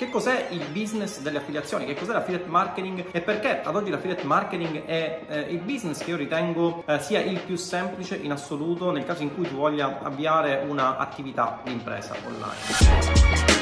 che cos'è il business delle affiliazioni, che cos'è l'affiliate marketing e perché ad oggi l'affiliate marketing è eh, il business che io ritengo eh, sia il più semplice in assoluto nel caso in cui tu voglia avviare un'attività di impresa online.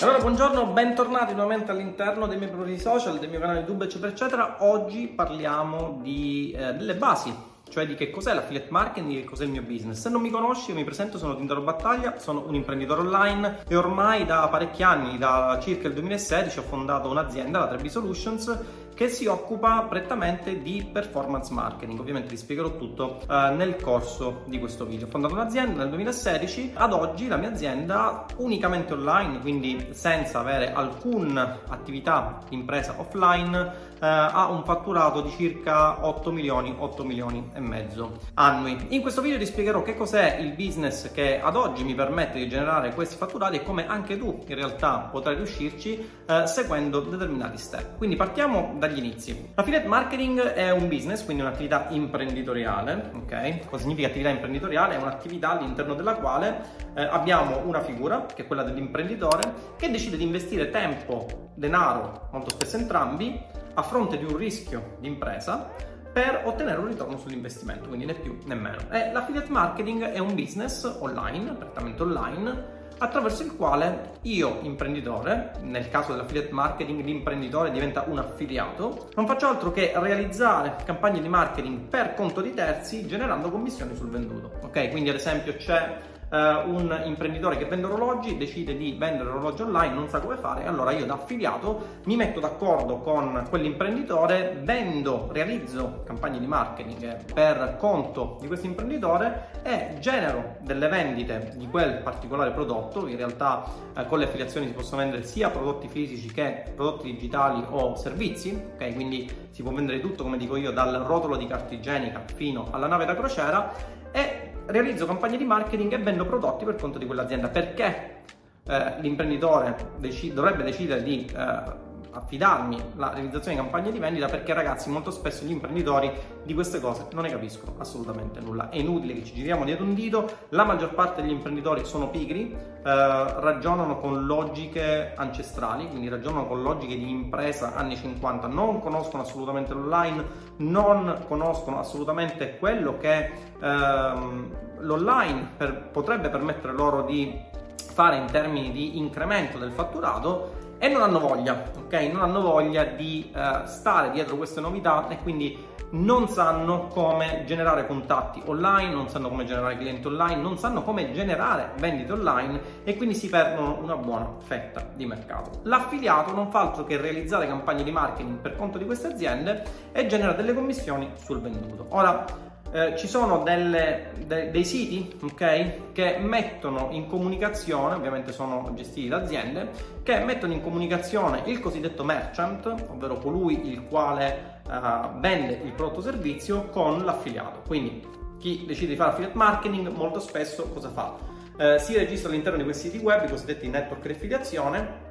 Allora, buongiorno, bentornati nuovamente all'interno dei miei profili social, del mio canale YouTube, eccetera, eccetera. Oggi parliamo di, eh, delle basi, cioè di che cos'è l'affiliate marketing e che cos'è il mio business. Se non mi conosci, io mi presento, sono Tindaro Battaglia, sono un imprenditore online e ormai da parecchi anni, da circa il 2016, ho fondato un'azienda, la 3B Solutions, che si occupa prettamente di performance marketing. Ovviamente vi spiegherò tutto uh, nel corso di questo video. Ho fondato un'azienda nel 2016, ad oggi la mia azienda unicamente online, quindi senza avere alcuna attività impresa offline eh, ha un fatturato di circa 8 milioni, 8 milioni e mezzo annui. In questo video ti spiegherò che cos'è il business che ad oggi mi permette di generare questi fatturati e come anche tu in realtà potrai riuscirci eh, seguendo determinati step. Quindi partiamo dagli inizi. L'affiliate marketing è un business, quindi un'attività imprenditoriale, ok? Cosa significa attività imprenditoriale? È un'attività all'interno della quale eh, abbiamo una figura, che è quella dell'imprenditore, che decide di investire tempo, denaro, molto spesso entrambi, a fronte di un rischio di impresa per ottenere un ritorno sull'investimento, quindi né più né meno. E l'affiliate marketing è un business online, prettamente online, attraverso il quale io, imprenditore, nel caso dell'affiliate marketing l'imprenditore diventa un affiliato, non faccio altro che realizzare campagne di marketing per conto di terzi generando commissioni sul venduto. Ok, quindi ad esempio c'è Uh, un imprenditore che vende orologi decide di vendere orologi online, non sa come fare, allora io da affiliato mi metto d'accordo con quell'imprenditore, vendo, realizzo campagne di marketing per conto di questo imprenditore e genero delle vendite di quel particolare prodotto. In realtà uh, con le affiliazioni si possono vendere sia prodotti fisici che prodotti digitali o servizi, ok? Quindi si può vendere tutto, come dico io, dal rotolo di carta igienica fino alla nave da crociera e realizzo campagne di marketing e vendo prodotti per conto di quell'azienda. Perché eh, l'imprenditore dec- dovrebbe decidere di eh, affidarmi la realizzazione di campagne di vendita perché ragazzi molto spesso gli imprenditori di queste cose non ne capiscono assolutamente nulla. È inutile che ci giriamo dietro un dito. La maggior parte degli imprenditori sono pigri eh, ragionano con logiche ancestrali quindi ragionano con logiche di impresa anni 50 non conoscono assolutamente l'online non conoscono assolutamente quello che ehm, l'online per, potrebbe permettere loro di fare in termini di incremento del fatturato e non hanno voglia, ok? Non hanno voglia di uh, stare dietro queste novità e quindi non sanno come generare contatti online, non sanno come generare clienti online, non sanno come generare vendite online e quindi si perdono una buona fetta di mercato. L'affiliato non fa altro che realizzare campagne di marketing per conto di queste aziende e genera delle commissioni sul venduto. Ora, eh, ci sono delle, de, dei siti okay, che mettono in comunicazione, ovviamente sono gestiti da aziende, che mettono in comunicazione il cosiddetto merchant, ovvero colui il quale uh, vende il prodotto servizio con l'affiliato. Quindi chi decide di fare affiliate marketing molto spesso cosa fa? Uh, si registra all'interno di questi siti web, i cosiddetti network di affiliazione,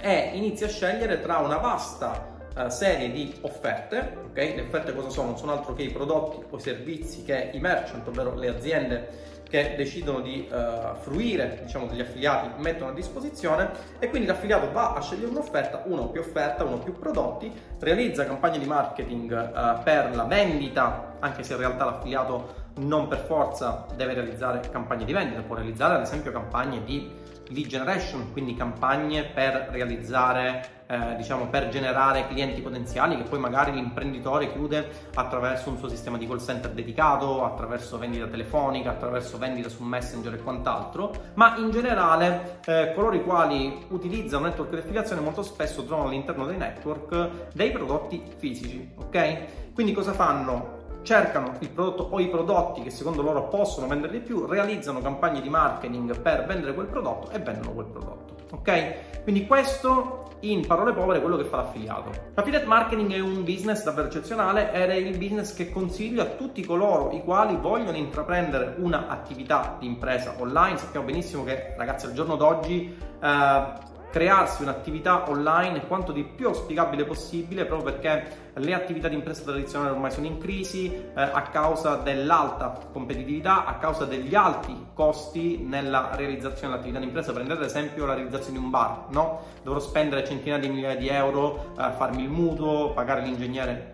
e inizia a scegliere tra una vasta uh, serie di offerte, ok? Le offerte cosa sono? Sono altro che i prodotti o i servizi che i merchant, ovvero le aziende che decidono di uh, fruire diciamo, degli affiliati mettono a disposizione e quindi l'affiliato va a scegliere un'offerta, una o più offerte, uno o più prodotti, realizza campagne di marketing uh, per la vendita, anche se in realtà l'affiliato non per forza deve realizzare campagne di vendita, può realizzare ad esempio campagne di lead generation, quindi campagne per realizzare, eh, diciamo, per generare clienti potenziali che poi magari l'imprenditore chiude attraverso un suo sistema di call center dedicato, attraverso vendita telefonica, attraverso vendita su Messenger e quant'altro, ma in generale eh, coloro i quali utilizzano network di affiliazione molto spesso trovano all'interno dei network dei prodotti fisici, ok? Quindi cosa fanno? Cercano il prodotto o i prodotti che secondo loro possono vendere di più, realizzano campagne di marketing per vendere quel prodotto e vendono quel prodotto. Ok? Quindi questo in parole povere è quello che fa l'affiliato. L'affiliate marketing è un business davvero eccezionale ed è il business che consiglio a tutti coloro i quali vogliono intraprendere un'attività di impresa online. Sappiamo benissimo che ragazzi al giorno d'oggi eh, crearsi un'attività online quanto di più auspicabile possibile proprio perché le attività di impresa tradizionale ormai sono in crisi eh, a causa dell'alta competitività, a causa degli alti costi nella realizzazione dell'attività di impresa. Prendete ad esempio la realizzazione di un bar, no? Dovrò spendere centinaia di migliaia di euro, eh, farmi il mutuo, pagare l'ingegnere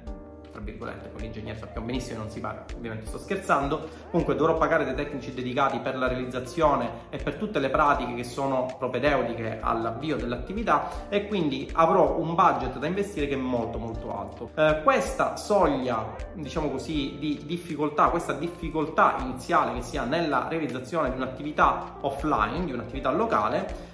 tra virgolette, con l'ingegnere sappiamo benissimo che non si paga, ovviamente sto scherzando, comunque dovrò pagare dei tecnici dedicati per la realizzazione e per tutte le pratiche che sono propedeutiche all'avvio dell'attività e quindi avrò un budget da investire che è molto molto alto. Eh, questa soglia, diciamo così, di difficoltà, questa difficoltà iniziale che si ha nella realizzazione di un'attività offline, di un'attività locale,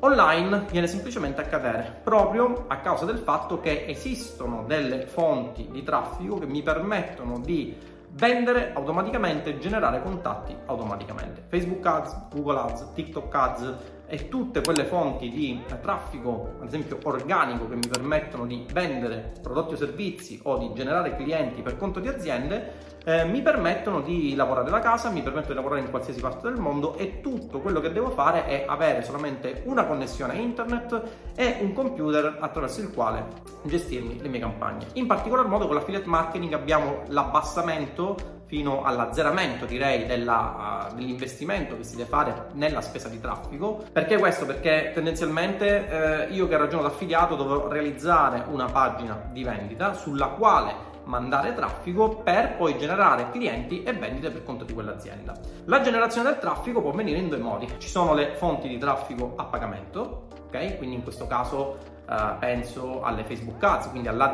online viene semplicemente a cadere proprio a causa del fatto che esistono delle fonti di traffico che mi permettono di vendere automaticamente, generare contatti automaticamente. Facebook Ads, Google Ads, TikTok Ads e tutte quelle fonti di traffico, ad esempio organico, che mi permettono di vendere prodotti o servizi o di generare clienti per conto di aziende, eh, mi permettono di lavorare da casa, mi permettono di lavorare in qualsiasi parte del mondo e tutto quello che devo fare è avere solamente una connessione a internet e un computer attraverso il quale gestirmi le mie campagne. In particolar modo con l'affiliate marketing abbiamo l'abbassamento fino all'azzeramento direi della, uh, dell'investimento che si deve fare nella spesa di traffico. Perché questo? Perché tendenzialmente eh, io che ragiono da affiliato dovrò realizzare una pagina di vendita sulla quale mandare traffico per poi generare clienti e vendite per conto di quell'azienda. La generazione del traffico può avvenire in due modi. Ci sono le fonti di traffico a pagamento, ok? Quindi in questo caso uh, penso alle Facebook Ads, quindi alla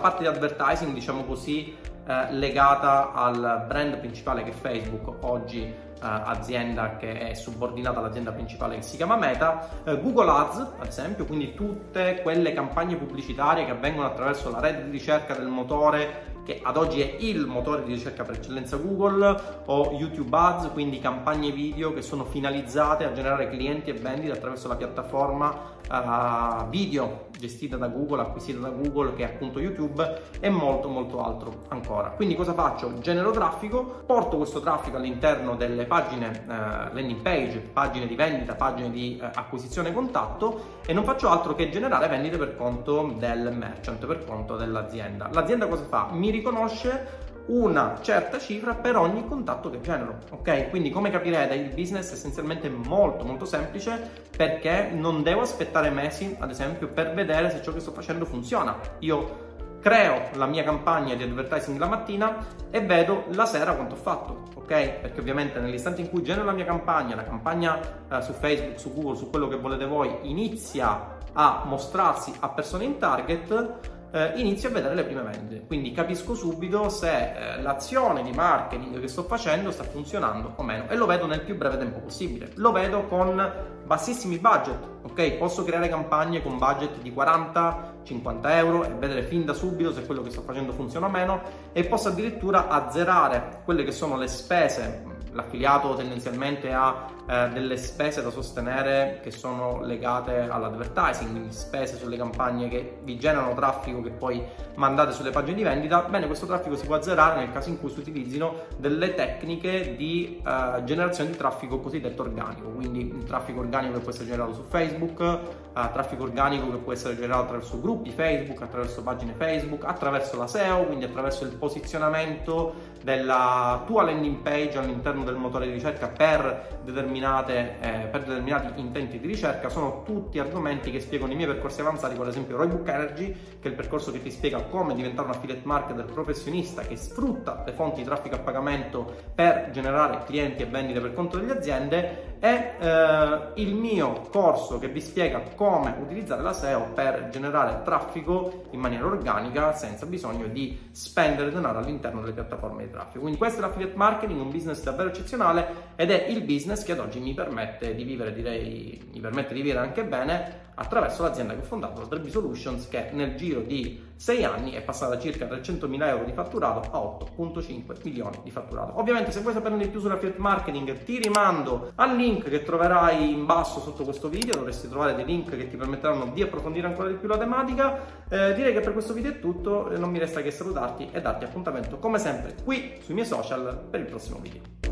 parte di advertising, diciamo così, uh, legata al brand principale che è Facebook oggi Uh, azienda che è subordinata all'azienda principale che si chiama Meta, uh, Google Ads ad esempio, quindi tutte quelle campagne pubblicitarie che avvengono attraverso la rete di ricerca del motore che ad oggi è il motore di ricerca per eccellenza Google o YouTube Ads, quindi campagne video che sono finalizzate a generare clienti e vendite attraverso la piattaforma uh, video gestita da Google, acquisita da Google che è appunto YouTube e molto molto altro ancora. Quindi cosa faccio? Genero traffico, porto questo traffico all'interno delle pagine uh, landing page, pagine di vendita, pagine di uh, acquisizione contatto e non faccio altro che generare vendite per conto del merchant, per conto dell'azienda. L'azienda cosa fa? Mi riconosce una certa cifra per ogni contatto che genero, ok? Quindi come capirete il business è essenzialmente molto molto semplice perché non devo aspettare mesi, ad esempio, per vedere se ciò che sto facendo funziona. Io creo la mia campagna di advertising la mattina e vedo la sera quanto ho fatto, ok? Perché ovviamente nell'istante in cui genero la mia campagna, la campagna eh, su Facebook, su Google, su quello che volete voi, inizia a mostrarsi a persone in target, eh, inizio a vedere le prime vendite. Quindi capisco subito se eh, l'azione di marketing che sto facendo sta funzionando o meno e lo vedo nel più breve tempo possibile. Lo vedo con bassissimi budget, ok? Posso creare campagne con budget di 40, 50 euro e vedere fin da subito se quello che sto facendo funziona o meno e posso addirittura azzerare quelle che sono le spese l'affiliato tendenzialmente ha eh, delle spese da sostenere che sono legate all'advertising, quindi spese sulle campagne che vi generano traffico che poi mandate sulle pagine di vendita, bene questo traffico si può azzerare nel caso in cui si utilizzino delle tecniche di eh, generazione di traffico cosiddetto organico, quindi un traffico organico che può essere generato su Facebook, eh, traffico organico che può essere generato attraverso gruppi Facebook, attraverso pagine Facebook, attraverso la SEO, quindi attraverso il posizionamento della tua landing page all'interno del motore di ricerca per, determinate, eh, per determinati intenti di ricerca sono tutti argomenti che spiego nei miei percorsi avanzati, come ad esempio Roybook Energy, che è il percorso che ti spiega come diventare un affiliate marketer professionista che sfrutta le fonti di traffico a pagamento per generare clienti e vendite per conto delle aziende e eh, il mio corso che vi spiega come utilizzare la SEO per generare traffico in maniera organica senza bisogno di spendere denaro all'interno delle piattaforme di traffico. Quindi questo è l'affiliate marketing, un business davvero eccezionale ed è il business che ad oggi mi permette di vivere, direi, mi permette di vivere anche bene attraverso l'azienda che ho fondato, la 3B Solutions, che nel giro di 6 anni è passata da circa 300.000 euro di fatturato a 8.5 milioni di fatturato. Ovviamente se vuoi saperne di più sull'affiliate marketing ti rimando al link che troverai in basso sotto questo video, dovresti trovare dei link che ti permetteranno di approfondire ancora di più la tematica. Eh, direi che per questo video è tutto, non mi resta che salutarti e darti appuntamento come sempre qui sui miei social per il prossimo video.